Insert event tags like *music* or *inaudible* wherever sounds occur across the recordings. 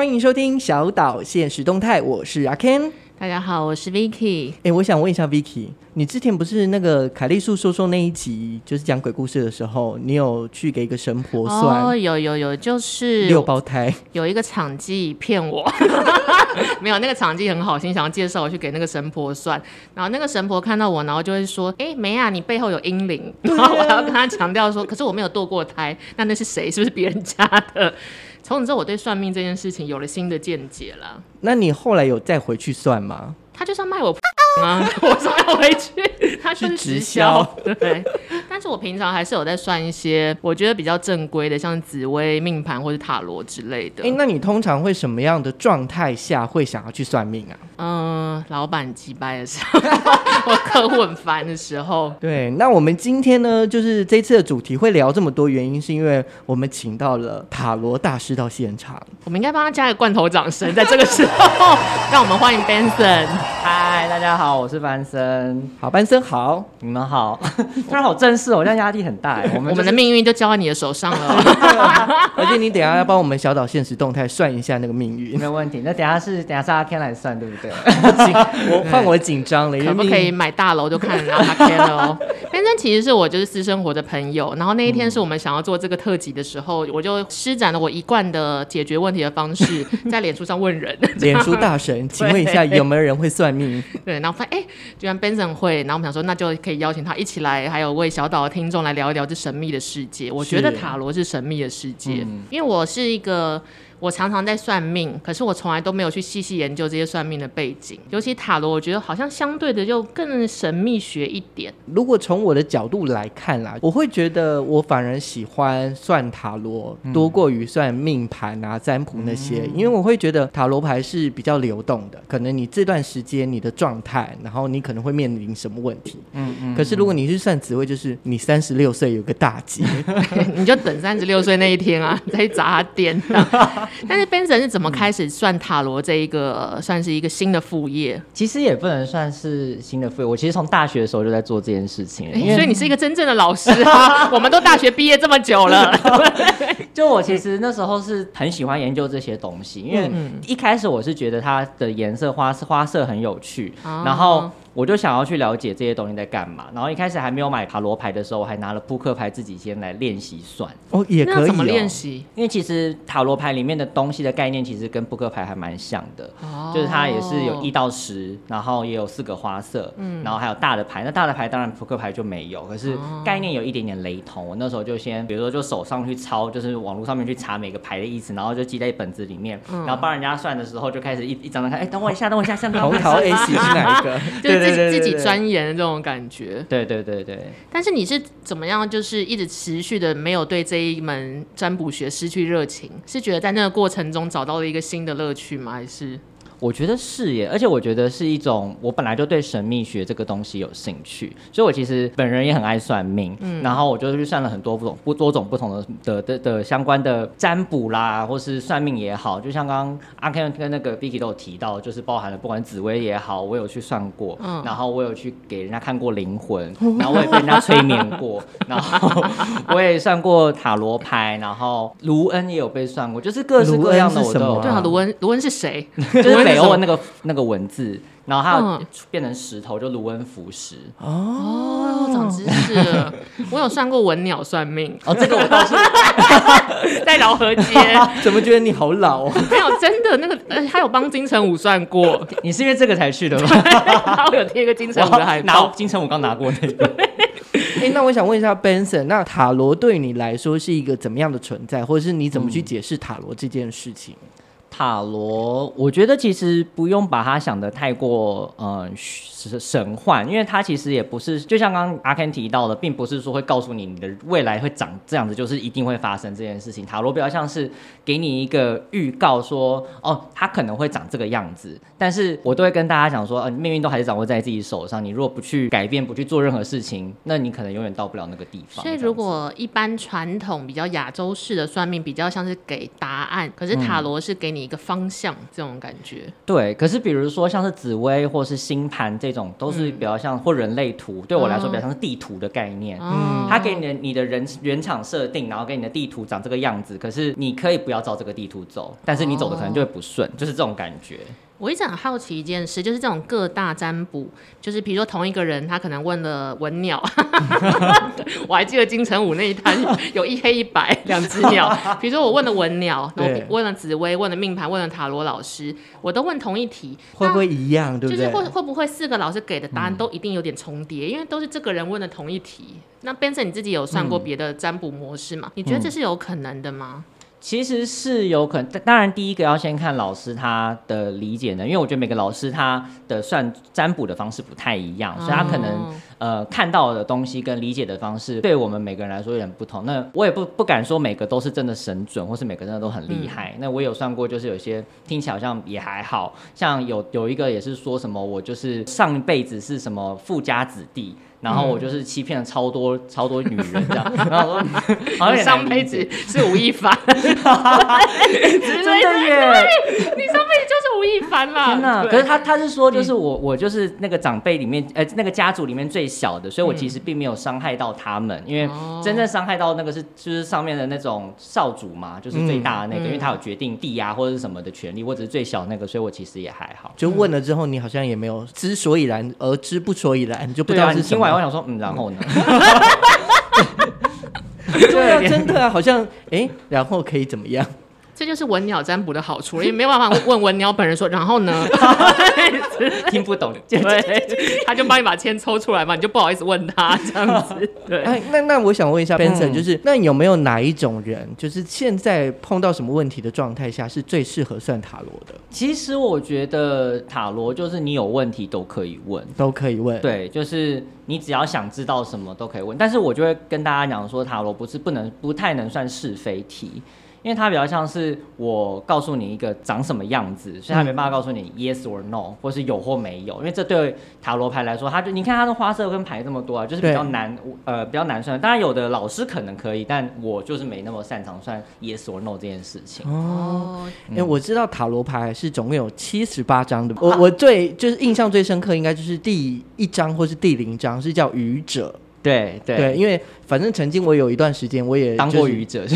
欢迎收听小岛现实动态，我是阿 Ken。大家好，我是 Vicky。哎，我想问一下 Vicky，你之前不是那个凯丽素说说那一集，就是讲鬼故事的时候，你有去给一个神婆算？哦，有有有，就是六胞胎，有一个场记骗我，*laughs* 没有那个场记很好心，想要介绍我去给那个神婆算，然后那个神婆看到我，然后就会说：“哎，梅啊，你背后有阴灵。”然后我还要跟他强调说：“可是我没有堕过胎，那那是谁？是不是别人家的？”从此之后，我对算命这件事情有了新的见解了。那你后来有再回去算吗？他就是要卖我啊！*laughs* 我说要回去，*laughs* 他是直销。对，但是我平常还是有在算一些我觉得比较正规的，像紫薇命盘或者塔罗之类的。哎，那你通常会什么样的状态下会想要去算命啊？嗯，老板击败的时候，*laughs* 我客户很烦的时候。对，那我们今天呢，就是这次的主题会聊这么多，原因是因为我们请到了塔罗大师到现场。我们应该帮他加个罐头掌声，在这个时候，让我们欢迎 Benson。嗨，大家好，我是班森。好，班森好，你们好。*laughs* 突然好正式，我现在压力很大。*laughs* 我们、就是、我们的命运就交在你的手上了。*laughs* 而且你等下要帮我们小岛现实动态算一下那个命运，没有问题。那等下是等下是阿 Ken 来算，对不对？我换我紧张了，可不可以买大楼就看阿 Ken 了哦。班森其实是我就是私生活的朋友，然后那一天是我们想要做这个特辑的时候，嗯、我就施展了我一贯的解决问题的方式，在脸书上问人。脸书大神，请问一下有没有人会算？命对，然后发现哎，居然 Benson 会，然后我们想说，那就可以邀请他一起来，还有为小岛的听众来聊一聊这神秘的世界。我觉得塔罗是神秘的世界，嗯、因为我是一个。我常常在算命，可是我从来都没有去细细研究这些算命的背景，尤其塔罗，我觉得好像相对的就更神秘学一点。如果从我的角度来看啦，我会觉得我反而喜欢算塔罗多过于算命盘啊、占卜那些，嗯、因为我会觉得塔罗牌是比较流动的，可能你这段时间你的状态，然后你可能会面临什么问题。嗯嗯。可是如果你是算紫微，就是你三十六岁有个大劫，*laughs* 你就等三十六岁那一天啊，再去砸他店。*laughs* 但是 Benson 是怎么开始算塔罗这一个，嗯、算是一个新的副业？其实也不能算是新的副业，我其实从大学的时候就在做这件事情了。所以你是一个真正的老师啊！*laughs* 我们都大学毕业这么久了，*laughs* 就我其实那时候是很喜欢研究这些东西，因为一开始我是觉得它的颜色花花色很有趣，嗯、然后。我就想要去了解这些东西在干嘛，然后一开始还没有买塔罗牌的时候，我还拿了扑克牌自己先来练习算。哦，也可以、哦。怎么练习？因为其实塔罗牌里面的东西的概念其实跟扑克牌还蛮像的，哦、就是它也是有一到十，然后也有四个花色，嗯，然后还有大的牌。那大的牌当然扑克牌就没有，可是概念有一点点雷同。我那时候就先，比如说就手上去抄，就是网络上面去查每个牌的意思，然后就记在本子里面，嗯、然后帮人家算的时候就开始一一张张看，哎，等我一下，等我一下，像红桃 A 喜是 *laughs* 哪一个？对。自己自己钻研的这种感觉，对对对对。但是你是怎么样，就是一直持续的没有对这一门占卜学失去热情？是觉得在那个过程中找到了一个新的乐趣吗？还是？我觉得是耶，而且我觉得是一种，我本来就对神秘学这个东西有兴趣，所以我其实本人也很爱算命，嗯，然后我就去算了很多不同不多种不同的的的的相关的占卜啦，或是算命也好，就像刚刚阿 Ken 跟那个 Vicky 都有提到，就是包含了不管紫薇也好，我有去算过，嗯，然后我有去给人家看过灵魂，然后我也被人家催眠过，*laughs* 然后我也算过塔罗牌，然后卢恩也有被算过，就是各式各样的我都有。对啊，卢恩卢恩是谁？*laughs* 就是。北欧那个那个文字，然后它变成石头，就卢恩符石。哦，长知识了。*laughs* 我有算过文鸟算命。哦，这个我倒是 *laughs* 在饶河街。*laughs* 怎么觉得你好老？没有，真的那个，他有帮金城武算过。你是因为这个才去的吗？我有贴一个金城武的海报。拿金城武刚拿过那个。哎、欸，那我想问一下 Benson，那塔罗对你来说是一个怎么样的存在，或者是你怎么去解释塔罗这件事情？塔罗，我觉得其实不用把它想的太过，呃。神神幻，因为它其实也不是，就像刚刚阿 Ken 提到的，并不是说会告诉你你的未来会长这样子，就是一定会发生这件事情。塔罗比较像是给你一个预告说，哦，它可能会长这个样子。但是我都会跟大家讲说，呃，命运都还是掌握在自己手上。你如果不去改变，不去做任何事情，那你可能永远到不了那个地方。所以，如果一般传统比较亚洲式的算命，比较像是给答案，可是塔罗是给你一个方向，这种感觉。对，可是比如说像是紫薇或是星盘这种，都是比较像、嗯、或人类图，对我来说比较像是地图的概念。嗯，它给你的你的人原厂设定，然后给你的地图长这个样子，可是你可以不要照这个地图走，但是你走的可能就会不顺，就是这种感觉。我一直很好奇一件事，就是这种各大占卜，就是比如说同一个人，他可能问了文鸟，*laughs* 我还记得金城武那一摊有一黑一白两只鸟。比如说我问了文鸟，然后问了紫薇，问了命盘，问了塔罗老师，我都问同一题，会不会一样？对不对？就是会会不会四个老师给的答案都一定有点重叠？嗯、因为都是这个人问的同一题。那 Benson 你自己有算过别的占卜模式吗？嗯、你觉得这是有可能的吗？其实是有可能，当然第一个要先看老师他的理解呢，因为我觉得每个老师他的算占卜的方式不太一样，所以他可能呃看到的东西跟理解的方式对我们每个人来说有点不同。那我也不不敢说每个都是真的神准，或是每个真的都很厉害。那我有算过，就是有些听起来好像也还好，像有有一个也是说什么我就是上一辈子是什么富家子弟。然后我就是欺骗了超多、嗯、超多女人这样，然后说 *laughs* 好像上辈子是吴亦凡，*laughs* 真的耶，你上辈子就是吴亦凡啦。天哪！可是他他是说，就是我我就是那个长辈里面，呃，那个家族里面最小的，所以我其实并没有伤害到他们，因为真正伤害到那个是就是上面的那种少主嘛，就是最大的那个，因为他有决定地呀或者是什么的权利，或者是最小那个，所以我其实也还好。就问了之后，你好像也没有知所以然而知不所以然，你就不知道是什么。我想说，嗯，然后呢？*laughs* 对 *laughs* 啊，真的啊，好像，哎，然后可以怎么样？这就是文鸟占卜的好处，因为没办法问文鸟本人说，然后呢？*laughs* 听不懂，*laughs* 对，他就帮你把签抽出来嘛，你就不好意思问他这样子。对，哎，那那我想问一下 Benson，就是、嗯、那有没有哪一种人，就是现在碰到什么问题的状态下，是最适合算塔罗的？其实我觉得塔罗就是你有问题都可以问，都可以问。对，就是你只要想知道什么都可以问，但是我就会跟大家讲说，塔罗不是不能不太能算是非题。因为它比较像是我告诉你一个长什么样子，所以它没办法告诉你 yes or no，或是有或没有。因为这对塔罗牌来说，它就你看它的花色跟牌这么多啊，就是比较难，呃，比较难算。当然有的老师可能可以，但我就是没那么擅长算 yes or no 这件事情。哦，因为、嗯欸、我知道塔罗牌是总共有七十八张的，我我最就是印象最深刻，应该就是第一张或是第零张是叫愚者。对对，对，因为反正曾经我有一段时间我也、就是、当过愚者，*laughs*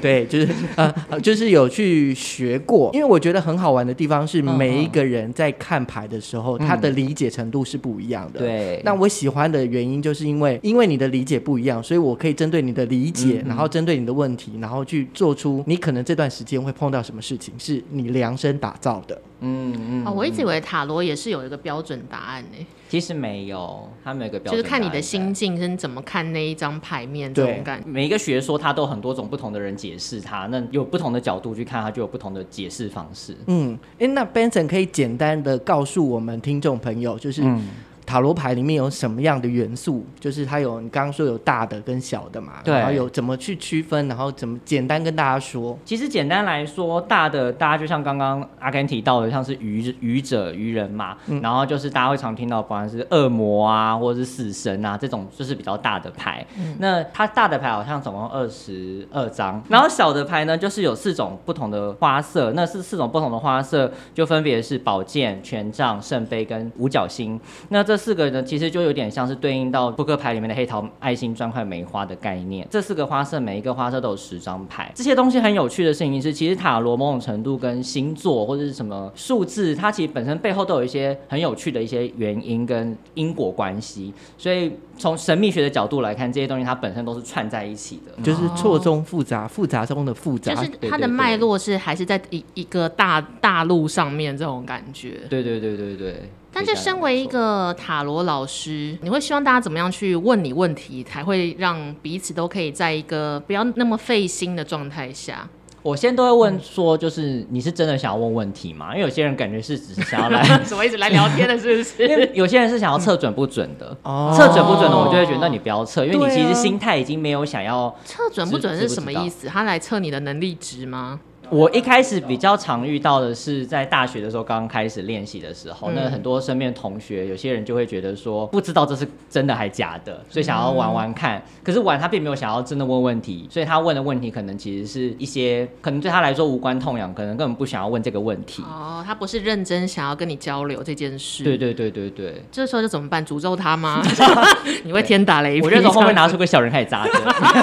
对，就是呃就是有去学过，因为我觉得很好玩的地方是每一个人在看牌的时候，嗯、他的理解程度是不一样的。对，那我喜欢的原因就是因为因为你的理解不一样，所以我可以针对你的理解，嗯、然后针对你的问题，然后去做出你可能这段时间会碰到什么事情，是你量身打造的。嗯嗯，哦，我一直以为塔罗也是有一个标准答案呢。其实没有，它没有一个标准，就是看你的心境跟怎么看那一张牌面这种感觉。每一个学说它都很多种不同的人解释它，那有不同的角度去看它，就有不同的解释方式。嗯，哎，那 Benson 可以简单的告诉我们听众朋友，就是。嗯塔罗牌里面有什么样的元素？就是它有你刚刚说有大的跟小的嘛，对，然后有怎么去区分，然后怎么简单跟大家说。其实简单来说，大的大家就像刚刚阿甘提到的，像是愚愚者、愚人嘛，嗯、然后就是大家会常听到，不管是恶魔啊，或者是死神啊这种，就是比较大的牌。嗯、那它大的牌好像总共二十二张，然后小的牌呢，就是有四种不同的花色。那是四种不同的花色，就分别是宝剑、权杖、圣杯跟五角星。那这四个呢，其实就有点像是对应到扑克牌里面的黑桃、爱心、砖块、梅花的概念。这四个花色，每一个花色都有十张牌。这些东西很有趣的事情是，其实塔罗某种程度跟星座或者是什么数字，它其实本身背后都有一些很有趣的一些原因跟因果关系。所以从神秘学的角度来看，这些东西它本身都是串在一起的，就是错综复杂，复杂中的复杂。就是它的脉络是还是在一一个大大陆上面这种感觉。对对对对对。但是，身为一个塔罗老师，你会希望大家怎么样去问你问题，才会让彼此都可以在一个不要那么费心的状态下？我先都会问说，就是你是真的想要问问题吗？因为有些人感觉是只是想要来 *laughs* 什么一直来聊天的，是不是？*laughs* 因为有些人是想要测准不准的，哦，测准不准的，我就会觉得那你不要测，因为你其实心态已经没有想要测准不准是什么意思？他来测你的能力值吗？我一开始比较常遇到的是在大学的时候刚刚开始练习的时候，嗯、那很多身边同学有些人就会觉得说不知道这是真的还假的，所以想要玩玩看。嗯、可是玩他并没有想要真的问问题，所以他问的问题可能其实是一些可能对他来说无关痛痒，可能根本不想要问这个问题。哦，他不是认真想要跟你交流这件事。对对对对对。这时候就怎么办？诅咒他吗？*laughs* *laughs* 你会天打雷劈？我就从后面拿出个小人开始砸着。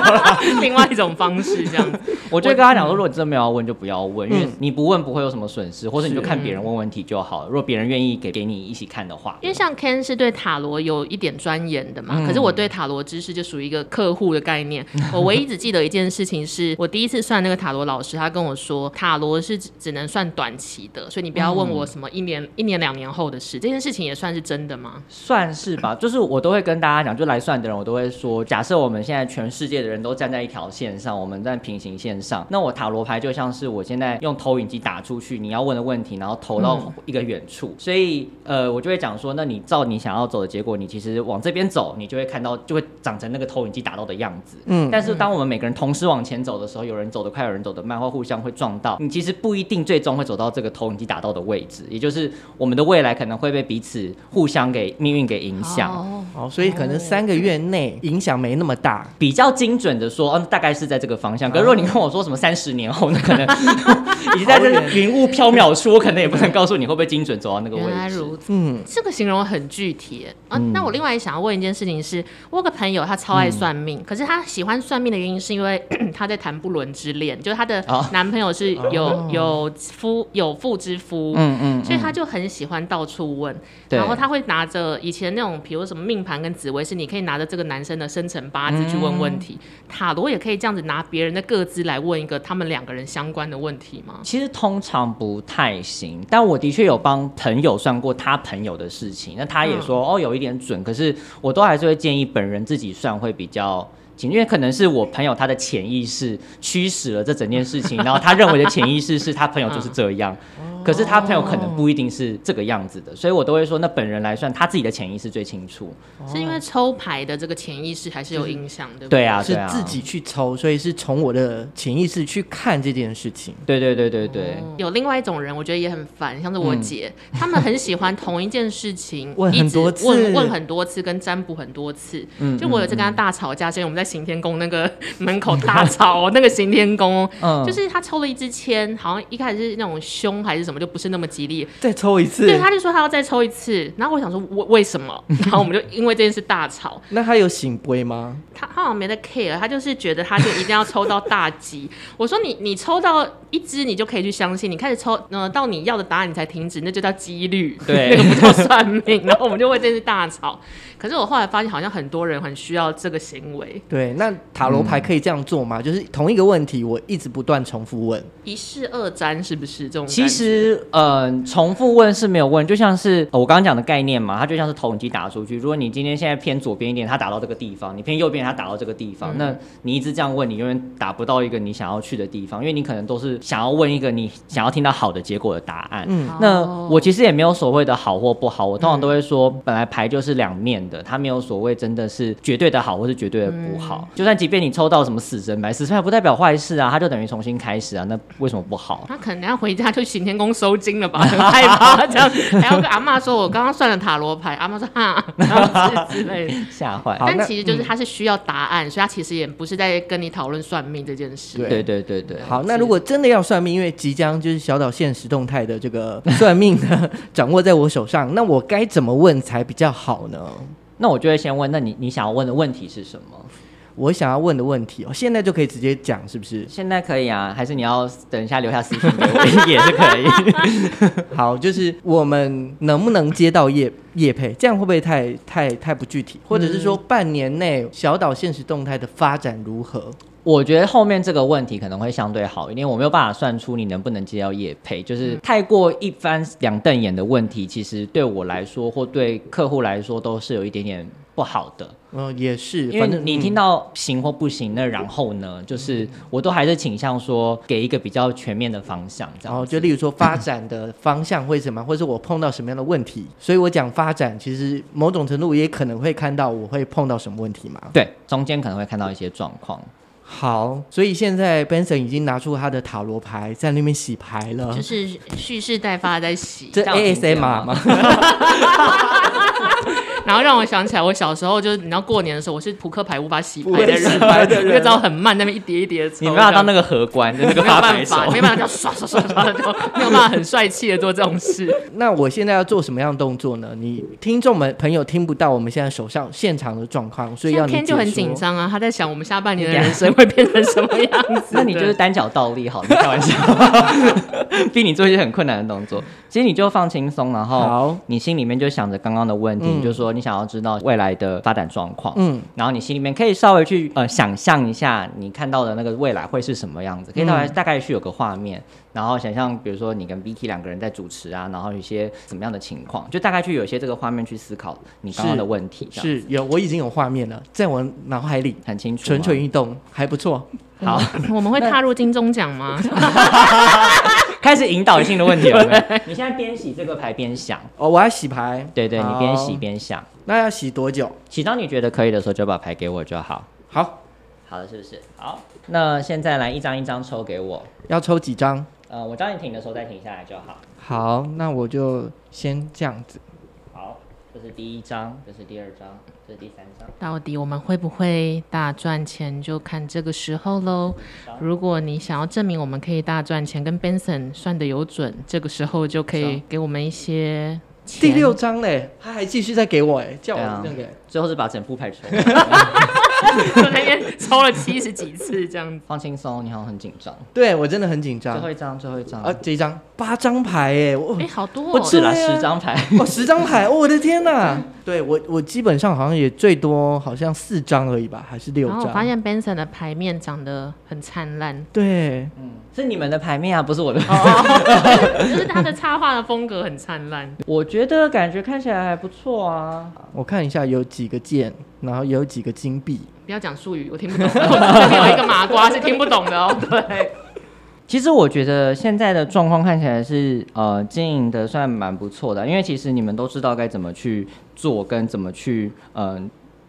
*laughs* 另外一种方式这样子。我就跟他讲说，如果你真的没有要问，就不要问，因为你不问不会有什么损失，或者你就看别人问问题就好了。如果别人愿意给给你一起看的话，因为像 Ken 是对塔罗有一点钻研的嘛，可是我对塔罗知识就属于一个客户的概念。*laughs* 我唯一只记得一件事情是，我第一次算那个塔罗老师，他跟我说，塔罗是只能算短期的，所以你不要问我什么一年、一年、两年后的事。这件事情也算是真的吗？算是吧，就是我都会跟大家讲，就来算的人，我都会说，假设我们现在全世界的人都站在一条线上，我们在平行线上，那我塔罗牌就像是我现在用投影机打出去，你要问的问题，然后投到一个远处，嗯、所以呃，我就会讲说，那你照你想要走的结果，你其实往这边走，你就会看到，就会长成那个投影机打到的样子。嗯，但是当我们每个人同时往前走的时候，有人走得快，有人走得慢，或互相会撞到，你其实不一定最终会走到这个投影机打到的位置，也就是我们的未来可能会被彼此互相给命运给影响。哦，所以可能三个月内影响没那么大，比较精准的说，嗯，大概是在这个方向。可是如果你跟我说什么三十年后，那可能 *laughs* 已经在这云雾缥缈处，我可能也不能告诉你会不会精准走到那个位置。原来如此，嗯，这个形容很具体啊。那我另外也想要问一件事情是，我有个朋友他超爱算命，可是他喜欢算命的原因是因为 *clears throat* 他在谈不伦之恋，就是他的男朋友是有有夫有妇之夫，嗯嗯，所以他就很喜欢到处问，然后他会拿着以前那种，比如什么命盘跟紫微，是你可以拿着这个男生的生辰八字去问问题，塔罗也可以这样子拿别人的个资来问一个他们两个人相关的问题吗？其实通常不太行，但我的确有帮朋友算过他朋友的事情，那他也说、嗯、哦有一点准，可是我都还是会建议本人自己算会比较。因为可能是我朋友他的潜意识驱使了这整件事情，然后他认为的潜意识是他朋友就是这样。可是他朋友可能不一定是这个样子的，所以我都会说，那本人来算，他自己的潜意识最清楚。是因为抽牌的这个潜意识还是有影响的？对啊，是自己去抽，所以是从我的潜意识去看这件事情。对对对对对。有另外一种人，我觉得也很烦，像是我姐，他们很喜欢同一件事情问很多次，问问很多次，跟占卜很多次。嗯。就我有次跟他大吵架，所以我们在行天宫那个门口大吵，*laughs* 那个行天宫，就是他抽了一支签，好像一开始是那种凶还是什么。就不是那么吉利，再抽一次。对，他就说他要再抽一次，然后我想说，为为什么？然后我们就因为这件事大吵。*laughs* 那他有醒杯吗？他他好像没得 care，他就是觉得他就一定要抽到大吉。我说你你抽到一支，你就可以去相信。你开始抽，呃，到你要的答案你才停止，那就叫几率，对，*laughs* 那个不叫算命。然后我们就为这件事大吵。可是我后来发现，好像很多人很需要这个行为。对，那塔罗牌可以这样做吗？嗯、就是同一个问题，我一直不断重复问，一试二占，是不是这种？其实，呃，重复问是没有问，就像是我刚刚讲的概念嘛，它就像是投影机打出去。如果你今天现在偏左边一点，它打到这个地方；你偏右边，它打到这个地方。嗯、那你一直这样问，你永远打不到一个你想要去的地方，因为你可能都是想要问一个你想要听到好的结果的答案。嗯，那我其实也没有所谓的好或不好，我通常都会说，本来牌就是两面的，它没有所谓。真的是绝对的好，或是绝对的不好。嗯、就算即便你抽到什么死神牌，死神牌不代表坏事啊，它就等于重新开始啊。那为什么不好？*laughs* 他可能要回家去行天宫收惊了吧，很 *laughs* 害怕这样，还要跟阿妈说，我刚刚算了塔罗牌，阿妈说哈，然 *laughs* 后之类的，吓坏。但其实就是他是需要答案，嗯、所以他其实也不是在跟你讨论算命这件事。对对对对。好，那如果真的要算命，因为即将就是小岛现实动态的这个算命呢，掌握在我手上，那我该怎么问才比较好呢？那我就会先问，那你你想要问的问题是什么？我想要问的问题哦，现在就可以直接讲，是不是？现在可以啊，还是你要等一下留下私信给我也是可以。*laughs* 好，就是我们能不能接到叶叶配？这样会不会太太太不具体？或者是说半年内小岛现实动态的发展如何？我觉得后面这个问题可能会相对好一点，我没有办法算出你能不能接到业配，就是太过一翻两瞪眼的问题，其实对我来说或对客户来说都是有一点点不好的。嗯、呃，也是，因为你听到行或不行，那然后呢，就是我都还是倾向说给一个比较全面的方向，这样。然后就例如说发展的方向会什么，或者是我碰到什么样的问题，所以我讲发展，其实某种程度也可能会看到我会碰到什么问题嘛。对，中间可能会看到一些状况。好，所以现在 Benson 已经拿出他的塔罗牌在那边洗牌了，就是蓄势待发在洗。这 ASMR 吗？*laughs* 然后让我想起来，我小时候就是你知道过年的时候，我是扑克牌无法洗牌的人，我就知道很慢，那边一叠一叠的。你没办法当那个荷官，就那个发牌手，没办法，叫刷刷刷刷的，就没有办法很帅气的做这种事。*laughs* 那我现在要做什么样的动作呢？你听众们朋友听不到我们现在手上现场的状况，所以要你天就很紧张啊，他在想我们下半年的人生会变成什么样子。*laughs* 那你就是单脚倒立，好，你开玩笑，*laughs* 逼你做一些很困难的动作。其实你就放轻松，然后你心里面就想着刚刚的问题，就是说你想要知道未来的发展状况，嗯，然后你心里面可以稍微去呃想象一下你看到的那个未来会是什么样子，可以大概大概去有个画面，然后想象比如说你跟 Vicky 两个人在主持啊，然后有一些怎么样的情况，就大概去有一些这个画面去思考你刚刚的问题，是有我已经有画面了，在我脑海里很清楚，蠢蠢欲动，还不错。好，*laughs* 我们会踏入金钟奖吗？开始引导性的问题了。*laughs* 你现在边洗这个牌边想哦，我要洗牌。对对，你边洗边想。那要洗多久？洗到你觉得可以的时候，就把牌给我就好。好，好了，是不是？好，那现在来一张一张抽给我。要抽几张？呃，我叫你停的时候再停下来就好。好，那我就先这样子。好，这是第一张，这是第二张。这是第三张，到底我们会不会大赚钱，就看这个时候喽。如果你想要证明我们可以大赚钱，跟 Benson 算的有准，这个时候就可以给我们一些。第六张嘞，他还继续再给我哎，叫我那个，最后是把整副牌抽。我那天抽了七十几次这样子，放轻松，你好像很紧张。对我真的很紧张。最后一张，最后一张啊，这一张八张牌哎，哎好多，不止了十张牌，哦十张牌，我的天哪！*laughs* 对我我基本上好像也最多好像四张而已吧，还是六张。我发现 Benson 的牌面长得很灿烂。对，嗯，是你们的牌面啊，不是我的。*laughs* 就是他的插画的风格很灿烂。我觉得感觉看起来还不错啊。我看一下有几个剑，然后有几个金币。不要讲术语，我听不懂。*laughs* 我这边有一个麻瓜是听不懂的哦。对，其实我觉得现在的状况看起来是呃经营的算蛮不错的，因为其实你们都知道该怎么去做，跟怎么去嗯、呃、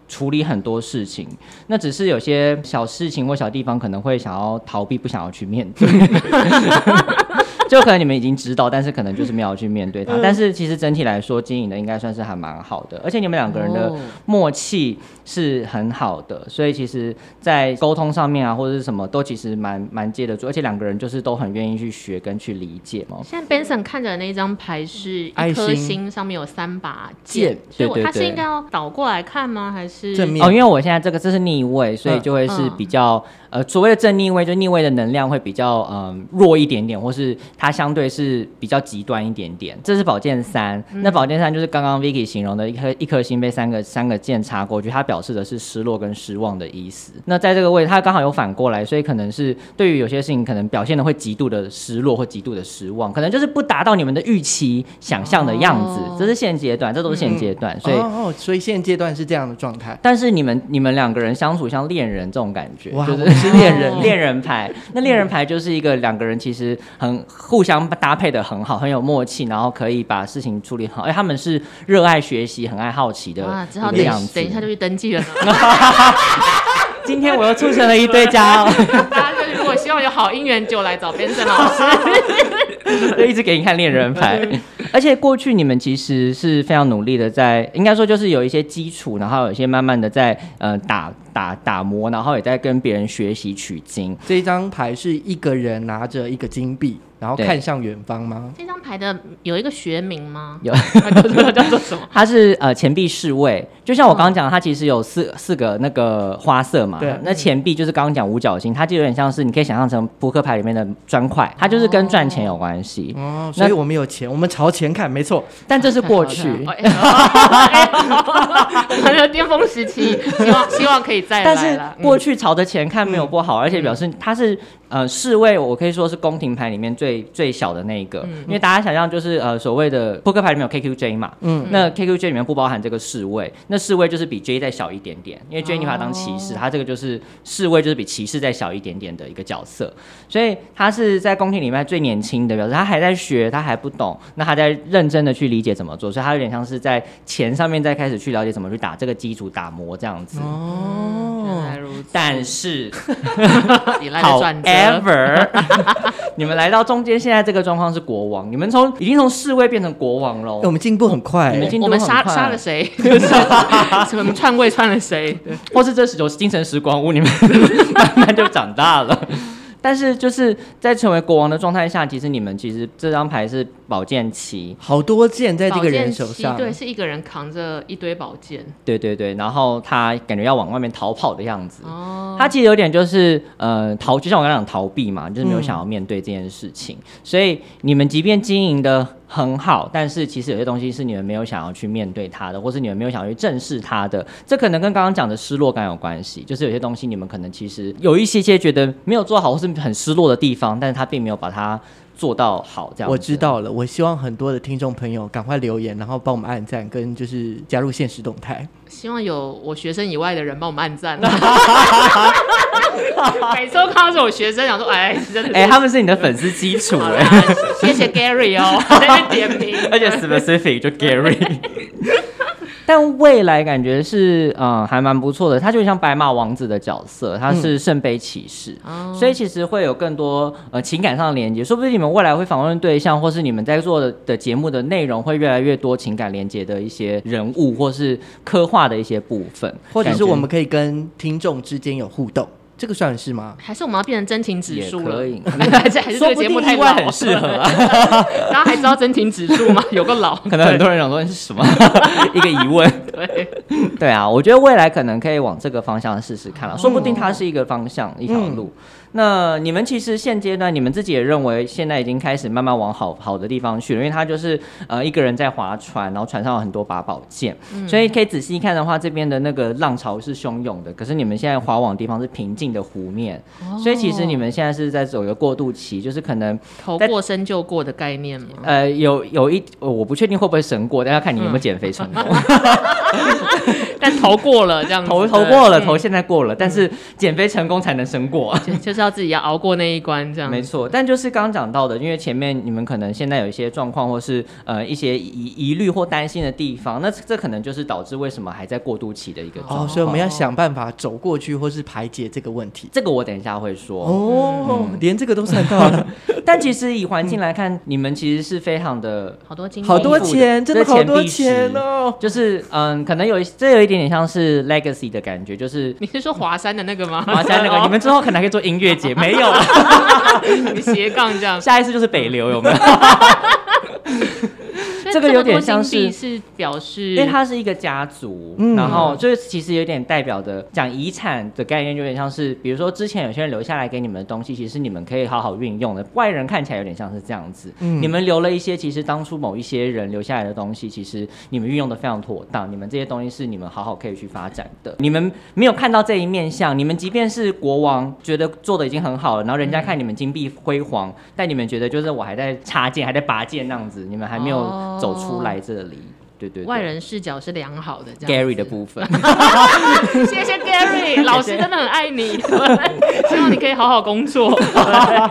处理很多事情。那只是有些小事情或小地方可能会想要逃避，不想要去面对。*laughs* 就可能你们已经知道，但是可能就是没有去面对它。但是其实整体来说，经营的应该算是还蛮好的，而且你们两个人的默契是很好的，所以其实，在沟通上面啊，或者是什么都其实蛮蛮接得住，而且两个人就是都很愿意去学跟去理解嘛。现在 Benson 看着的那张牌是一颗星，上面有三把剑，对，他是应该要倒过来看吗？还是正面？哦，因为我现在这个这是逆位，所以就会是比较。呃，所谓的正逆位，就逆位的能量会比较嗯、呃、弱一点点，或是它相对是比较极端一点点。这是宝剑三，嗯、那宝剑三就是刚刚 Vicky 形容的一颗一颗星被三个三个剑插过去，它表示的是失落跟失望的意思。那在这个位置，它刚好有反过来，所以可能是对于有些事情可能表现的会极度的失落或极度的失望，可能就是不达到你们的预期想象的样子。哦、这是现阶段，这都是现阶段，嗯、所以哦，所以现阶段是这样的状态。但是你们你们两个人相处像恋人这种感觉，哇就是。是恋人，*laughs* 恋人牌。那恋人牌就是一个两个人其实很互相搭配的很好，很有默契，然后可以把事情处理好。哎，他们是热爱学习、很爱好奇的一个样子。等一下就去登记了呢。今天我又促成了一对家哦。*laughs* 大家就是如果希望有好姻缘，就来找 Benson 老师。*laughs* *laughs* 就一直给你看恋人牌。*laughs* 而且过去你们其实是非常努力的在，在应该说就是有一些基础，然后有一些慢慢的在呃打打打磨，然后也在跟别人学习取经。这一张牌是一个人拿着一个金币。然后看向远方吗？这张牌的有一个学名吗？有，*laughs* 叫做什么？它是呃钱币侍卫，就像我刚刚讲，它其实有四四个那个花色嘛。对，那钱币就是刚刚讲五角星，它就有点像是你可以想象成扑克牌里面的砖块，它就是跟赚钱有关系。哦，所以我们有钱，我们朝前看，没错。但这是过去，很有巅峰时期，希望希望可以再来。但是过去朝着前看没有不好，而且表示它是。呃，侍卫我可以说是宫廷牌里面最最小的那一个，嗯、因为大家想象就是呃所谓的扑克牌里面有 KQJ 嘛，嗯，那 KQJ 里面不包含这个侍卫，那侍卫就是比 J 再小一点点，因为 J 你把它当骑士，它、哦、这个就是侍卫就是比骑士再小一点点的一个角色，所以他是在宫廷里面最年轻的，表示他还在学，他还不懂，那他在认真的去理解怎么做，所以他有点像是在钱上面再开始去了解怎么去打这个基础打磨这样子。哦。但是，*laughs* However，*laughs* 你们来到中间，现在这个状况是国王，你们从已经从侍卫变成国王了。我们进步很快，你们进步很快。我们杀杀了谁？*laughs* 我们篡位篡了谁？或是这有精神时光屋，你们慢慢就长大了。但是就是在成为国王的状态下，其实你们其实这张牌是宝剑七，好多剑在这个人手上，对，是一个人扛着一堆宝剑，对对对，然后他感觉要往外面逃跑的样子，哦，他其实有点就是呃逃，就像我刚刚讲逃避嘛，就是没有想要面对这件事情，嗯、所以你们即便经营的。很好，但是其实有些东西是你们没有想要去面对它的，或是你们没有想要去正视它的。这可能跟刚刚讲的失落感有关系，就是有些东西你们可能其实有一些些觉得没有做好，或是很失落的地方，但是他并没有把它做到好。这样我知道了，我希望很多的听众朋友赶快留言，然后帮我们按赞，跟就是加入现实动态。希望有我学生以外的人帮我们按赞。*laughs* 每次都看到是我学生，想说，哎，真的，哎，他们是你的粉丝基础，哎，谢谢 Gary 哦，*laughs* 在那点名，而且 specific 就 Gary。但未来感觉是，嗯，还蛮不错的。他就像白马王子的角色，他是圣杯骑士，嗯、所以其实会有更多呃情感上的连接。说不定你们未来会访问对象，或是你们在做的的节目的内容会越来越多情感连接的一些人物，或是刻画的一些部分，或者是我们可以跟听众之间有互动。这个算是吗？还是我们要变成真情指数了？可以，*laughs* 还是还是这个节目太老，很适合啊。*laughs* 大家还知道真情指数吗？有个老，可能很多人想说是什么 *laughs* 一个疑问。对对啊，我觉得未来可能可以往这个方向试试看了，哦、说不定它是一个方向，一条路。嗯那你们其实现阶段，你们自己也认为现在已经开始慢慢往好好的地方去了，因为他就是呃一个人在划船，然后船上有很多把宝剑，嗯、所以可以仔细看的话，这边的那个浪潮是汹涌的，可是你们现在划往的地方是平静的湖面，哦、所以其实你们现在是在走一个过渡期，就是可能头过身就过的概念吗？呃，有有一我不确定会不会神过，但要看你有没有减肥成功。嗯但头过了，这样子头头过了，头现在过了，但是减肥成功才能升过，就是要自己要熬过那一关，这样没错。但就是刚刚讲到的，因为前面你们可能现在有一些状况，或是呃一些疑疑虑或担心的地方，那这可能就是导致为什么还在过渡期的一个状况。哦，所以我们要想办法走过去，或是排解这个问题。这个我等一下会说。哦，连这个都算到了。*laughs* 但其实以环境来看，你们其实是非常的好多金好多钱，真的好多钱哦。就是嗯，可能有这有一点点像是 legacy 的感觉，就是你是说华山的那个吗？华山那个，*laughs* 你们之后可能还可以做音乐节，没有 *laughs* 斜杠这样，*laughs* 下一次就是北流有没有？这个有点像是是表示，因为它是一个家族，嗯、然后就是其实有点代表的讲遗产的概念，有点像是，比如说之前有些人留下来给你们的东西，其实你们可以好好运用的。外人看起来有点像是这样子，嗯、你们留了一些，其实当初某一些人留下来的东西，其实你们运用的非常妥当。你们这些东西是你们好好可以去发展的。你们没有看到这一面相，你们即便是国王，觉得做的已经很好了，然后人家看你们金碧辉煌，嗯、但你们觉得就是我还在插剑，还在拔剑那样子，你们还没有走。走出来这里，对对，外人视角是良好的。Gary 的部分，*laughs* 谢谢 Gary 老师，真的很爱你，*laughs* 希望你可以好好工作。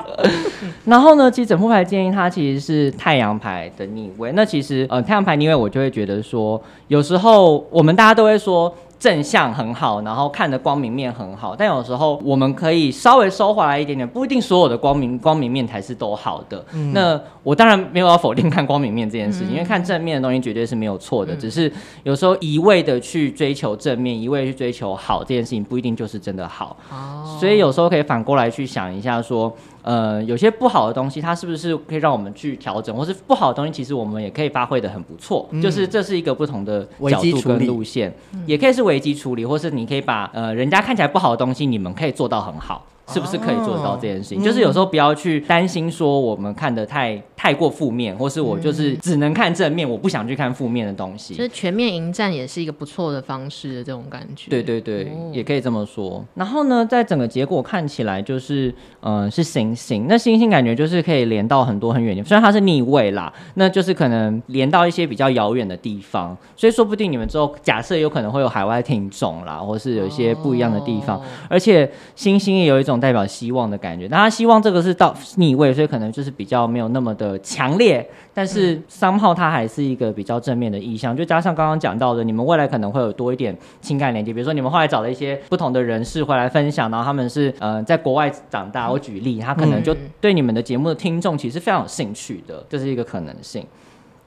*laughs* 然后呢，其实整副牌建议它其实是太阳牌的逆位。那其实呃，太阳牌逆位，我就会觉得说，有时候我们大家都会说。正向很好，然后看的光明面很好，但有时候我们可以稍微收回来一点点，不一定所有的光明光明面才是都好的。嗯、那我当然没有要否定看光明面这件事情，嗯、因为看正面的东西绝对是没有错的，嗯、只是有时候一味的去追求正面，一味去追求好这件事情，不一定就是真的好。哦、所以有时候可以反过来去想一下说。呃，有些不好的东西，它是不是可以让我们去调整，或是不好的东西，其实我们也可以发挥的很不错。嗯、就是这是一个不同的角度跟路线，也可以是危机处理，或是你可以把呃人家看起来不好的东西，你们可以做到很好。是不是可以做得到这件事情？哦、就是有时候不要去担心说我们看得太太过负面，或是我就是只能看正面，我不想去看负面的东西。就是全面迎战也是一个不错的方式的这种感觉。对对对，哦、也可以这么说。然后呢，在整个结果看起来就是，嗯、呃，是星星。那星星感觉就是可以连到很多很远的，虽然它是逆位啦，那就是可能连到一些比较遥远的地方。所以说不定你们之后假设有可能会有海外听众啦，或是有一些不一样的地方。哦、而且星星也有一种。种代表希望的感觉。那他希望这个是到逆位，所以可能就是比较没有那么的强烈。但是三号它还是一个比较正面的意向，就加上刚刚讲到的，你们未来可能会有多一点情感连接。比如说你们后来找了一些不同的人士回来分享，然后他们是呃在国外长大。我举例，他可能就对你们的节目的听众其实非常有兴趣的，这是一个可能性。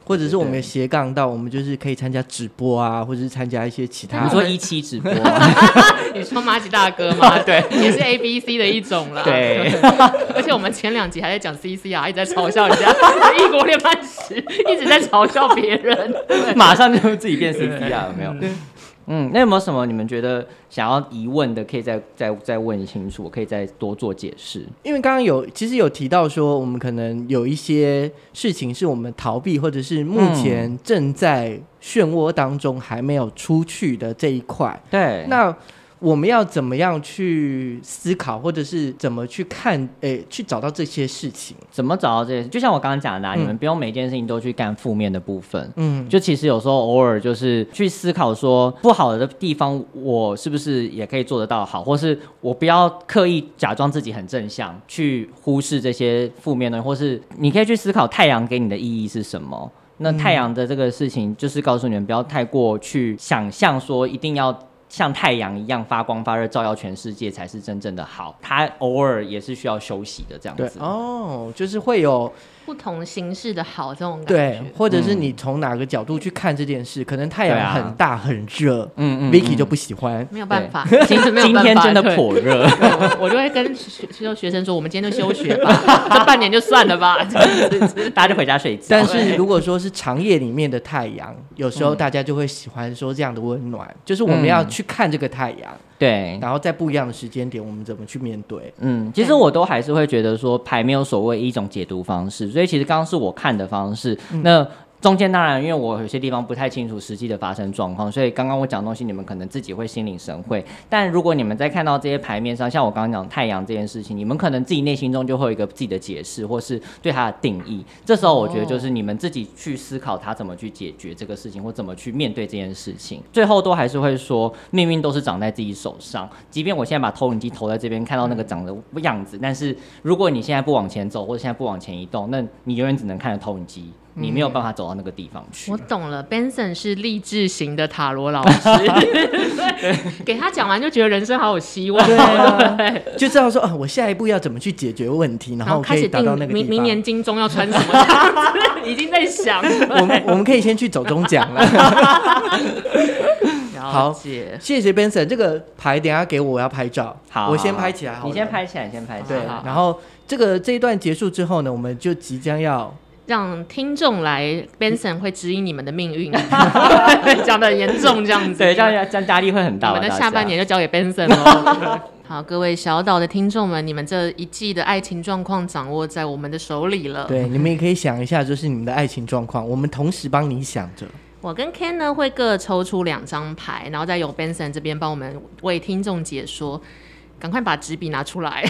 或者是我们斜杠到，我们就是可以参加直播啊，或者是参加一些其他，比如说一期直播，*laughs* 你说马吉大哥吗？对，也是 A B C 的一种啦。对，*laughs* 而且我们前两集还在讲 C C 啊，一直在嘲笑人家。*laughs* 异国恋半时，一直在嘲笑别人，马上就自己变 C C 啊，有没有？嗯，那有没有什么你们觉得想要疑问的，可以再再再问清楚，我可以再多做解释。因为刚刚有其实有提到说，我们可能有一些事情是我们逃避，或者是目前正在漩涡当中还没有出去的这一块。对，那。我们要怎么样去思考，或者是怎么去看，诶、欸，去找到这些事情？怎么找到这些？就像我刚刚讲的、啊嗯，你们不用每件事情都去干负面的部分。嗯，就其实有时候偶尔就是去思考说，不好的地方我是不是也可以做得到好，或是我不要刻意假装自己很正向，去忽视这些负面的，或是你可以去思考太阳给你的意义是什么。那太阳的这个事情，就是告诉你们不要太过去想象说一定要。像太阳一样发光发热，照耀全世界才是真正的好。他偶尔也是需要休息的，这样子。哦，就是会有。不同形式的好，这种感觉，对，或者是你从哪个角度去看这件事，嗯、可能太阳很大很热，嗯嗯，Vicky 就不喜欢，没有办法，今今天真的颇热，*laughs* 我就会跟学学生说，我们今天就休学吧，*laughs* 这半年就算了吧，*laughs* 大家就回家睡觉。但是如果说是长夜里面的太阳，有时候大家就会喜欢说这样的温暖，就是我们要去看这个太阳。对，然后在不一样的时间点，我们怎么去面对？嗯，其实我都还是会觉得说，牌没有所谓一种解读方式，所以其实刚刚是我看的方式，嗯、那。中间当然，因为我有些地方不太清楚实际的发生状况，所以刚刚我讲东西你们可能自己会心领神会。但如果你们在看到这些牌面上，像我刚刚讲太阳这件事情，你们可能自己内心中就会有一个自己的解释，或是对它的定义。这时候我觉得就是你们自己去思考它怎么去解决这个事情，或怎么去面对这件事情。最后都还是会说，命运都是长在自己手上。即便我现在把投影机投在这边，看到那个长的样子，但是如果你现在不往前走，或者现在不往前移动，那你永远只能看着投影机。你没有办法走到那个地方去。我懂了，Benson 是励志型的塔罗老师，*laughs* *laughs* 给他讲完就觉得人生好有希望，对啊、就知道说啊，我下一步要怎么去解决问题，然后可以达到那个。明明年金钟要穿什么已经在想。我们我们可以先去走中奖了。*laughs* 好，谢谢 Benson，这个牌等下给我，我要拍照。好，我先拍起来好。你先拍起来，先拍起来。对，然后这个这一段结束之后呢，我们就即将要。让听众来，Benson 会指引你们的命运，*laughs* 讲的很严重这样子，对，这样这样压力会很大。我们的下半年就交给 Benson 了。*laughs* 好，各位小岛的听众们，你们这一季的爱情状况掌握在我们的手里了。对，你们也可以想一下，就是你们的爱情状况，我们同时帮你想着。我跟 Ken 呢会各抽出两张牌，然后再由 Benson 这边帮我们为听众解说。赶快把纸笔拿出来，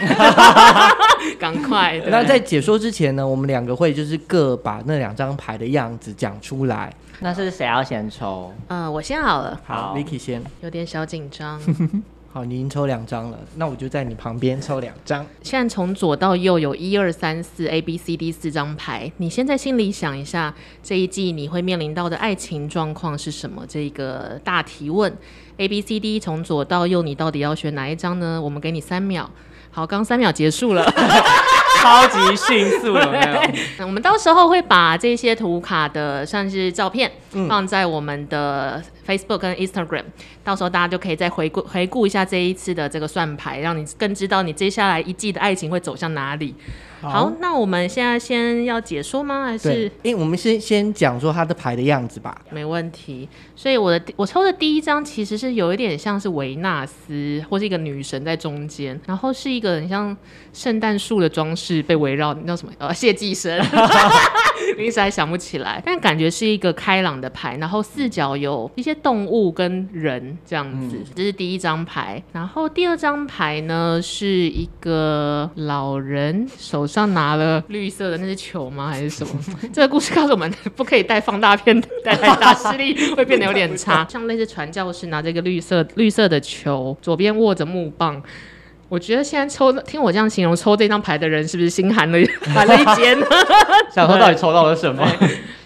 *laughs* 赶快！那在解说之前呢，我们两个会就是各把那两张牌的样子讲出来。那是谁要先抽？嗯、呃，我先好了。好，Vicky 先。有点小紧张。*laughs* 好，你已经抽两张了，那我就在你旁边抽两张。现在从左到右有一二三四 A B C D 四张牌，你先在心里想一下，这一季你会面临到的爱情状况是什么？这个大提问。A B C D 从左到右，你到底要选哪一张呢？我们给你三秒。好，刚三秒结束了，*laughs* 超级迅速有没有？*laughs* 那我们到时候会把这些图卡的算是照片放在我们的 Facebook 跟 Instagram，嗯，到时候大家就可以再回顾回顾一下这一次的这个算牌，让你更知道你接下来一季的爱情会走向哪里。好，那我们现在先要解说吗？还是？因为我们先先讲说他的牌的样子吧。没问题。所以我的我抽的第一张其实是有一点像是维纳斯或是一个女神在中间，然后是一个很像圣诞树的装饰被围绕，你知道什么？呃，谢济生。*laughs* 临时还想不起来，但感觉是一个开朗的牌，然后四角有一些动物跟人这样子。嗯、这是第一张牌，然后第二张牌呢是一个老人手上拿了绿色的那些球吗？还是什么？*laughs* 这个故事告诉我们，不可以带放大片，带太大视力会变得有点差。*laughs* 像类似传教士拿着一个绿色绿色的球，左边握着木棒。我觉得现在抽听我这样形容抽这张牌的人，是不是心寒了 *laughs* 寒了一间？想说到底抽到了什么？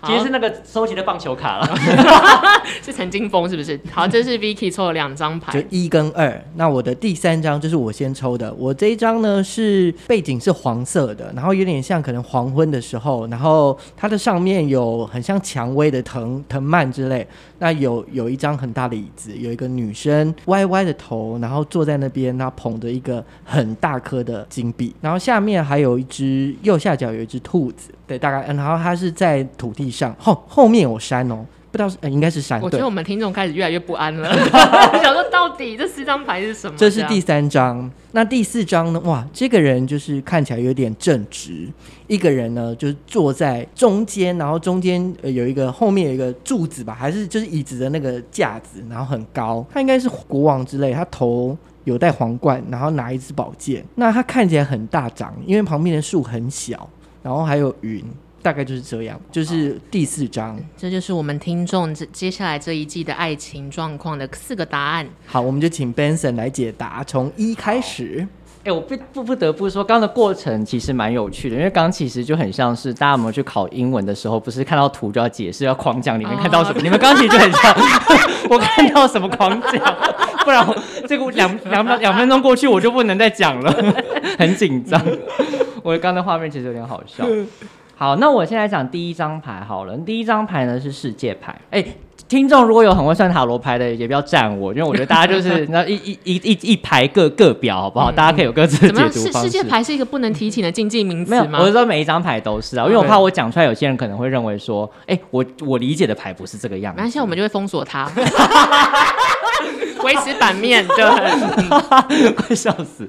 其实是那个收集的棒球卡了，*laughs* 是陈金峰是不是？好，这是 Vicky 抽了两张牌，就一跟二。那我的第三张就是我先抽的，我这一张呢是背景是黄色的，然后有点像可能黄昏的时候，然后它的上面有很像蔷薇的藤藤蔓之类。那有有一张很大的椅子，有一个女生歪歪的头，然后坐在那边，然后捧着一个很大颗的金币，然后下面还有一只右下角有一只兔子，对，大概，然后它是在土地上，后后面有山哦。不知道是、呃、应该是山。我觉得我们听众开始越来越不安了，*laughs* 想说到底这四张牌是什么？这是第三张，那第四张呢？哇，这个人就是看起来有点正直，一个人呢就是坐在中间，然后中间呃有一个后面有一个柱子吧，还是就是椅子的那个架子，然后很高，他应该是国王之类，他头有戴皇冠，然后拿一支宝剑，那他看起来很大长，因为旁边的树很小，然后还有云。大概就是这样，就是第四章，这就是我们听众这接下来这一季的爱情状况的四个答案。好，我们就请 Benson 来解答，从一开始。哎、欸，我不不不得不说，刚刚的过程其实蛮有趣的，因为刚其实就很像是大家有没有去考英文的时候，不是看到图就要解释，要狂讲里面看到什么？哦、你们刚其实就很像，我看到什么狂讲，不然这个两两秒两分钟过去，我就不能再讲了，很紧张。我刚刚的画面其实有点好笑。好，那我现在讲第一张牌好了。第一张牌呢是世界牌。哎、欸，听众如果有很会算塔罗牌的，也不要赞我，因为我觉得大家就是 *laughs* 那一一一一一排各各表，好不好？嗯、大家可以有各自的解读方式。世界牌是一个不能提起的禁忌名词吗？我是说每一张牌都是啊，因为我怕我讲出来，有些人可能会认为说，哎、欸，我我理解的牌不是这个样子。那现在我们就会封锁他。*laughs* 维持版面，对，*laughs* 快笑死。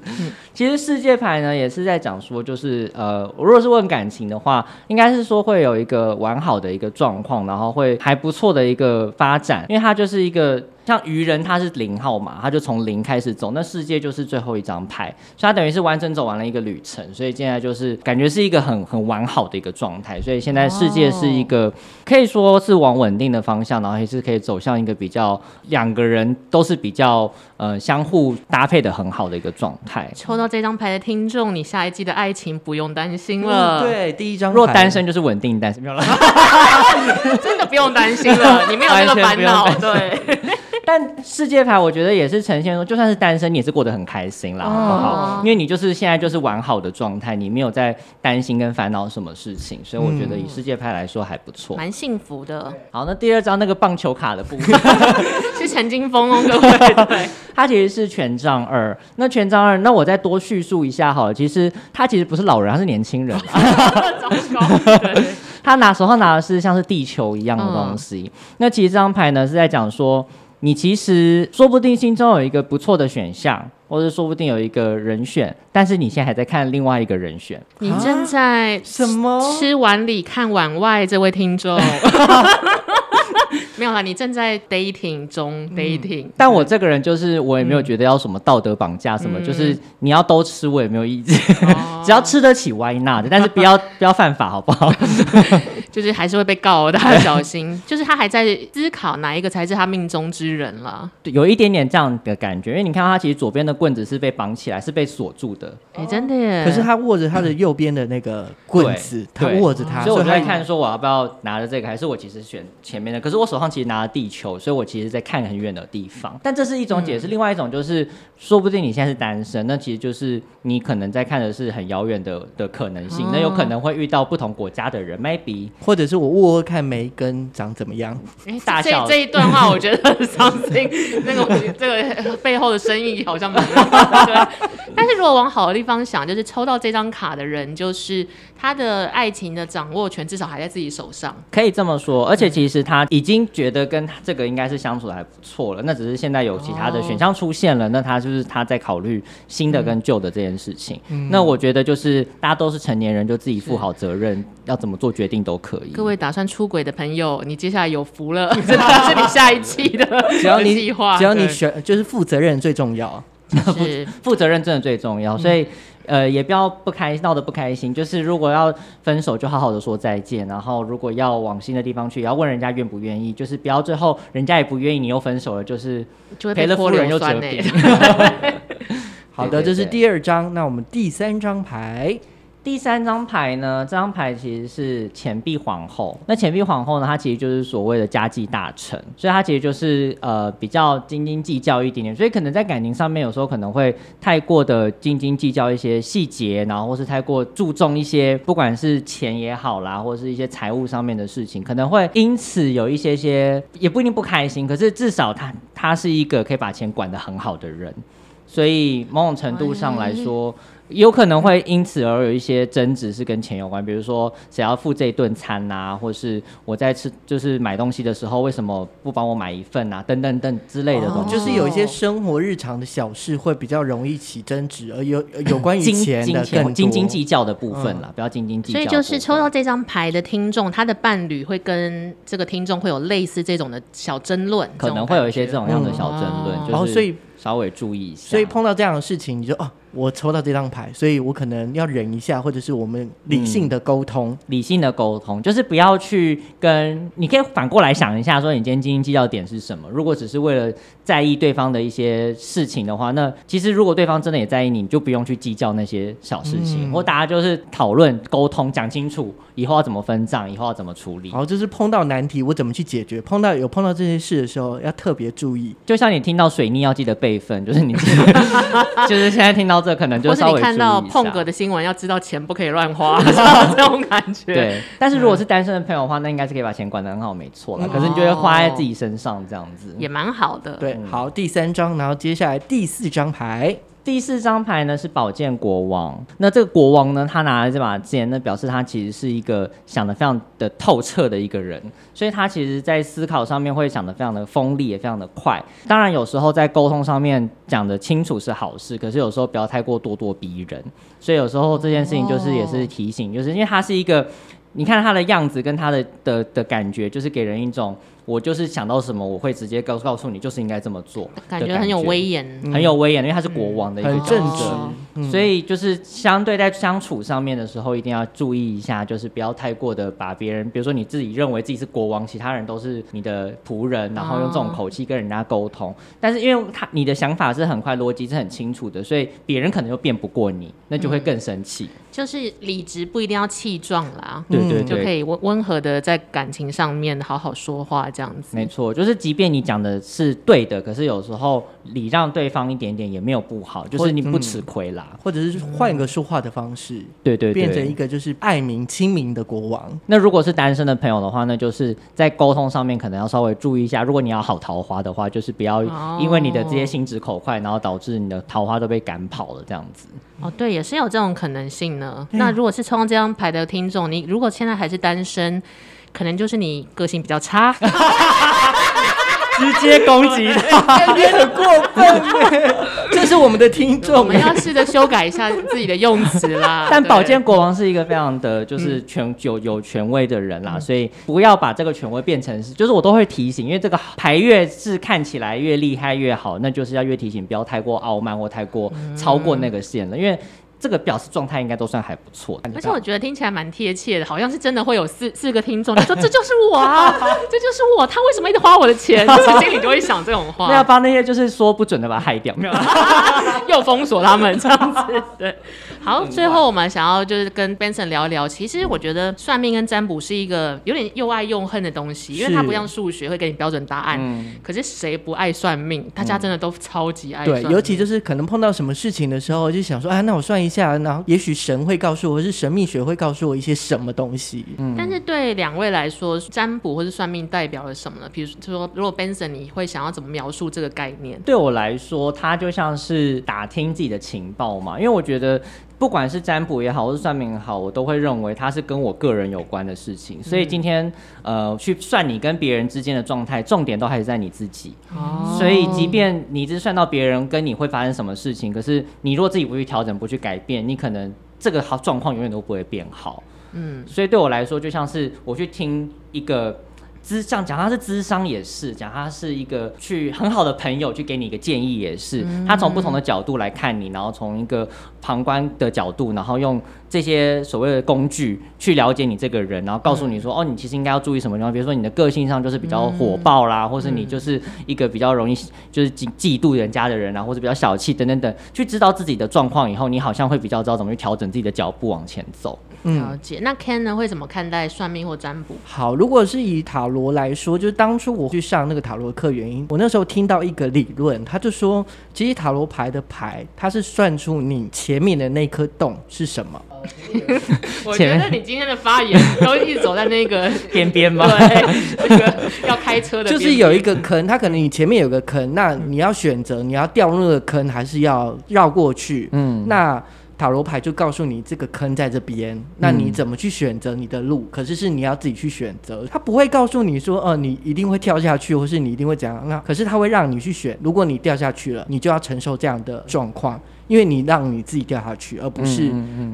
其实世界牌呢，也是在讲说，就是呃，如果是问感情的话，应该是说会有一个完好的一个状况，然后会还不错的一个发展，因为它就是一个。像愚人，他是零号嘛，他就从零开始走，那世界就是最后一张牌，所以他等于是完整走完了一个旅程，所以现在就是感觉是一个很很完好的一个状态，所以现在世界是一个可以说是往稳定的方向，然后也是可以走向一个比较两个人都是比较呃相互搭配的很好的一个状态。抽到这张牌的听众，你下一季的爱情不用担心了。嗯、对，第一张若单身就是稳定单身，没有了，*laughs* 真的不用担心了，你没有这个烦恼，对。但世界牌我觉得也是呈现说，就算是单身，你也是过得很开心啦，好不好？因为你就是现在就是完好的状态，你没有在担心跟烦恼什么事情，所以我觉得以世界牌来说还不错，蛮幸福的。好，那第二张那个棒球卡的部分 *laughs* 是陈金峰哦，各位，*laughs* 对，他其实是权杖二。那权杖二，那我再多叙述一下好了，其实他其实不是老人，他是年轻人。*laughs* 糟糕，对，他拿手上拿的是像是地球一样的东西。嗯、那其实这张牌呢是在讲说。你其实说不定心中有一个不错的选项，或者说不定有一个人选，但是你现在还在看另外一个人选。你正在什么吃碗里看碗外，这位听众。*laughs* 没有啦，你正在 dating 中 dating，、嗯、但我这个人就是我也没有觉得要什么道德绑架什么，嗯、就是你要都吃我也没有意见，嗯、*laughs* 只要吃得起 why not，但是不要 *laughs* 不要犯法好不好？*laughs* 就是还是会被告，大家小心。就是他还在思考哪一个才是他命中之人了，对，有一点点这样的感觉，因为你看他其实左边的棍子是被绑起来，是被锁住的，哎、欸，真的耶。可是他握着他的右边的那个棍子，嗯、他握着他，所以我就在看说我要不要拿着这个，还是我其实选前面的？可是我手上其实拿了地球，所以我其实在看很远的地方。但这是一种解释，嗯、另外一种就是，说不定你现在是单身，那其实就是你可能在看的是很遥远的的可能性，哦、那有可能会遇到不同国家的人，maybe，或者是我握握看梅根长怎么样。欸、大小这这一段话我觉得很伤心，那个这个背后的深意好像蛮对。*laughs* 但是如果往好的地方想，就是抽到这张卡的人，就是他的爱情的掌握权至少还在自己手上，可以这么说。而且其实他已经觉得跟这个应该是相处的还不错了，那只是现在有其他的选项出现了，哦、那他就是他在考虑新的跟旧的这件事情。嗯、那我觉得就是大家都是成年人，就自己负好责任，要怎么做决定都可以。各位打算出轨的朋友，你接下来有福了，这是你下一期的 *laughs* 只要你计划，只要你选，就是负责任最重要。是 *laughs* 负责任真的最重要，所以呃也不要不开闹得不开心。就是如果要分手，就好好的说再见。然后如果要往新的地方去，也要问人家愿不愿意。就是不要最后人家也不愿意，你又分手了，就是赔了夫人又折兵。*laughs* 好的，这是第二张。那我们第三张牌。第三张牌呢？这张牌其实是钱币皇后。那钱币皇后呢？她其实就是所谓的家计大臣，所以她其实就是呃比较斤斤计较一点点。所以可能在感情上面，有时候可能会太过的斤斤计较一些细节，然后或是太过注重一些不管是钱也好啦，或是一些财务上面的事情，可能会因此有一些些也不一定不开心。可是至少她她是一个可以把钱管得很好的人，所以某种程度上来说。有可能会因此而有一些争执，是跟钱有关，比如说谁要付这顿餐啊，或是我在吃就是买东西的时候，为什么不帮我买一份啊，等等等之类的东西。就是有一些生活日常的小事会比较容易起争执，而有 *coughs* 有关于钱的更斤斤计较的部分啦，不要斤斤计较。所以就是抽到这张牌的听众，他的伴侣会跟这个听众会有类似这种的小争论，可能会有一些这种样的小争论，就是所以稍微注意一下。所以碰到这样的事情，你就哦。我抽到这张牌，所以我可能要忍一下，或者是我们理性的沟通，嗯、理性的沟通，就是不要去跟，你可以反过来想一下，说你今天斤斤计较点是什么？如果只是为了在意对方的一些事情的话，那其实如果对方真的也在意你，你就不用去计较那些小事情，或、嗯、大家就是讨论沟通，讲清楚以后要怎么分账，以后要怎么处理。好，就是碰到难题，我怎么去解决？碰到有碰到这些事的时候，要特别注意。就像你听到水逆要记得备份，就是你 *laughs* 就是现在听到。这可能就稍微看到碰格的新闻，要知道钱不可以乱花，*laughs* 这种感觉。对，但是如果是单身的朋友的话，那应该是可以把钱管得很好，没错了。可是你就会花在自己身上，这样子也蛮好的。对，好，第三张，然后接下来第四张牌。第四张牌呢是宝剑国王，那这个国王呢，他拿了这把剑，那表示他其实是一个想得非常的透彻的一个人，所以他其实在思考上面会想得非常的锋利，也非常的快。当然有时候在沟通上面讲得清楚是好事，可是有时候不要太过咄咄逼人。所以有时候这件事情就是也是提醒，就是因为他是一个，你看他的样子跟他的的的感觉，就是给人一种。我就是想到什么，我会直接告告诉你，就是应该这么做感，觉很有威严，很有威严，因为他是国王的一个正直，所以就是相对在相处上面的时候，一定要注意一下，就是不要太过的把别人，比如说你自己认为自己是国王，其他人都是你的仆人，然后用这种口气跟人家沟通，哦，但是因为他你的想法是很快，逻辑是很清楚的，所以别人可能又辩不过你，那就会更生气。嗯。就是理直不一定要气壮啦，对对对，就可以温温和的在感情上面好好说话这样子。没错，就是即便你讲的是对的，可是有时候礼让对方一点点也没有不好，就是你不吃亏啦，或者是换一个说话的方式，对对，变成一个就是爱民亲民的国王。那如果是单身的朋友的话，那就是在沟通上面可能要稍微注意一下。如果你要好桃花的话，就是不要因为你的这些心直口快，然后导致你的桃花都被赶跑了这样子。哦，对，也是有这种可能性呢。那如果是抽到这张牌的听众，你如果现在还是单身，可能就是你个性比较差。*laughs* 直接攻击他，你很过分。这是我们的听众，我们要试着修改一下自己的用词啦。*laughs* 但宝剑国王是一个非常的，就是权有有权威的人啦，嗯，所以不要把这个权威变成是，就是我都会提醒，因为这个牌越是看起来越厉害越好，那就是要越提醒，不要太过傲慢或太过超过那个线了，因为。这个表示状态应该都算还不错，而且我觉得听起来蛮贴切的，好像是真的会有四四个听众，你说 *laughs* 这就是我啊，这就是我，他为什么一直花我的钱？*laughs* 就是心里就会想这种话。那要把那些就是说不准的把他害掉，没有，*laughs* 又封锁他们这样子。对，好，最后我们想要就是跟 Benson 聊一聊，其实我觉得算命跟占卜是一个有点又爱又恨的东西，因为它不像数学会给你标准答案，嗯、可是谁不爱算命？大家真的都超级爱算命。对，尤其就是可能碰到什么事情的时候，就想说，哎，那我算一。下，然后也许神会告诉我，或是神秘学会告诉我一些什么东西。嗯，但是对两位来说，占卜或是算命代表了什么呢？比如说，如果 Benson，你会想要怎么描述这个概念？对我来说，它就像是打听自己的情报嘛。因为我觉得，不管是占卜也好，或是算命也好，我都会认为它是跟我个人有关的事情。所以今天，呃，去算你跟别人之间的状态，重点都还是在你自己。哦。所以，即便你只算到别人跟你会发生什么事情，可是你如果自己不去调整、不去改变，你可能这个好状况永远都不会变好。嗯。所以对我来说，就像是我去听一个。咨像讲他是智商也是，讲他是一个去很好的朋友去给你一个建议也是，嗯、他从不同的角度来看你，然后从一个旁观的角度，然后用这些所谓的工具去了解你这个人，然后告诉你说，嗯、哦，你其实应该要注意什么地方，比如说你的个性上就是比较火爆啦，嗯、或是你就是一个比较容易就是嫉嫉妒人家的人啊，或者比较小气等等等，去知道自己的状况以后，你好像会比较知道怎么去调整自己的脚步往前走。了解。那 Ken 呢，会怎么看待算命或占卜？好，如果是以塔罗来说，就是当初我去上那个塔罗课原因，我那时候听到一个理论，他就说，其实塔罗牌的牌，它是算出你前面的那颗洞是什么。*laughs* 我觉得你今天的发言都一直走在那个边边吗？*laughs* 对，那个要开车的 *laughs* 就是有一个坑，它可能你前面有个坑，那你要选择你要掉入那个坑，还是要绕过去？嗯，那。塔罗牌就告诉你这个坑在这边，那你怎么去选择你的路？嗯、可是是你要自己去选择，他不会告诉你说，呃，你一定会跳下去，或是你一定会怎样。那可是他会让你去选，如果你掉下去了，你就要承受这样的状况，因为你让你自己掉下去，而不是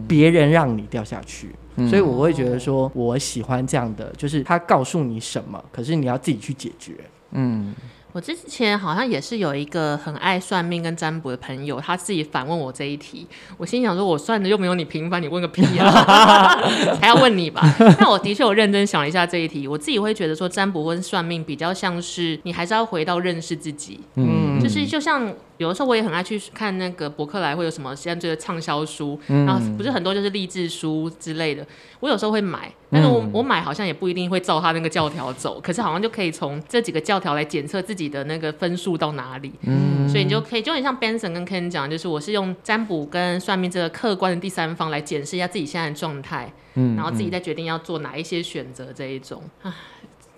别人让你掉下去。嗯嗯嗯，所以我会觉得说，我喜欢这样的，就是他告诉你什么，可是你要自己去解决。嗯。我之前好像也是有一个很爱算命跟占卜的朋友，他自己反问我这一题，我心想说，我算的又没有你平凡，你问个屁啊，*laughs* 还要问你吧？那我的确有认真想了一下这一题，我自己会觉得说，占卜跟算命比较像是你还是要回到认识自己，嗯，就是就像。有的时候我也很爱去看那个博客来会有什么现在这个畅销书，嗯、然后不是很多就是励志书之类的。我有时候会买，但是我、嗯、我买好像也不一定会照他那个教条走，可是好像就可以从这几个教条来检测自己的那个分数到哪里。嗯，所以你就可以就很像 Benson 跟 Ken 讲，就是我是用占卜跟算命这个客观的第三方来检视一下自己现在的状态，嗯，然后自己再决定要做哪一些选择这一种。啊，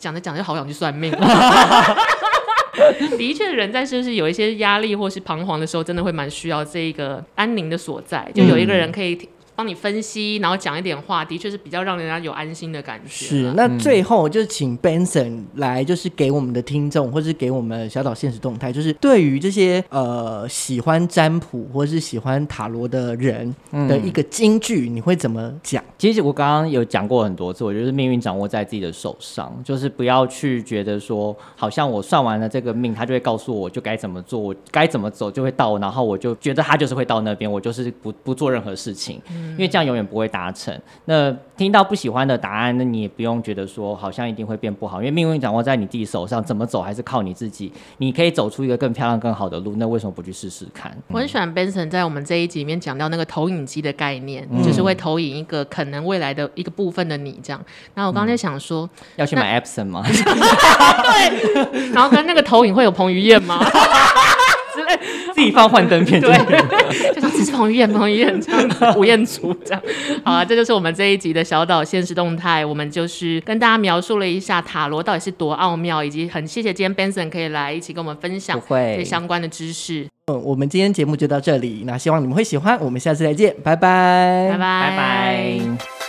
讲着讲着就好想去算命。*laughs* *laughs* 的确，人在是不是有一些压力或是彷徨的时候，真的会蛮需要这一个安宁的所在，就有一个人可以。帮你分析，然后讲一点话，的确是比较让人家有安心的感觉。是，那最后就请 Benson 来，就是给我们的听众，或是给我们小岛现实动态，就是对于这些呃喜欢占卜或是喜欢塔罗的人的一个金句，你会怎么讲？其实我刚刚有讲过很多次，我觉得命运掌握在自己的手上，就是不要去觉得说，好像我算完了这个命，他就会告诉我就该怎么做，我该怎么走就会到，然后我就觉得他就是会到那边，我就是不不做任何事情。因为这样永远不会达成。那听到不喜欢的答案，那你也不用觉得说好像一定会变不好，因为命运掌握在你自己手上，怎么走还是靠你自己。你可以走出一个更漂亮、更好的路，那为什么不去试试看？我很喜欢 Benson 在我们这一集里面讲到那个投影机的概念，嗯、就是会投影一个可能未来的一个部分的你这样。然后我刚才想说，嗯、要去买 Epson 吗？*laughs* 对。然后跟那个投影会有彭于晏吗？*laughs* *laughs* 自己放幻灯片，对，*laughs* 就是彭于晏，彭于晏这样，吴彦祖这样。好啊，这就是我们这一集的小岛现实动态。我们就是跟大家描述了一下塔罗到底是多奥妙，以及很谢谢今天 Benson 可以来一起跟我们分享这相关的知识。嗯，我们今天节目就到这里，那希望你们会喜欢，我们下次再见，拜拜，拜拜，拜拜。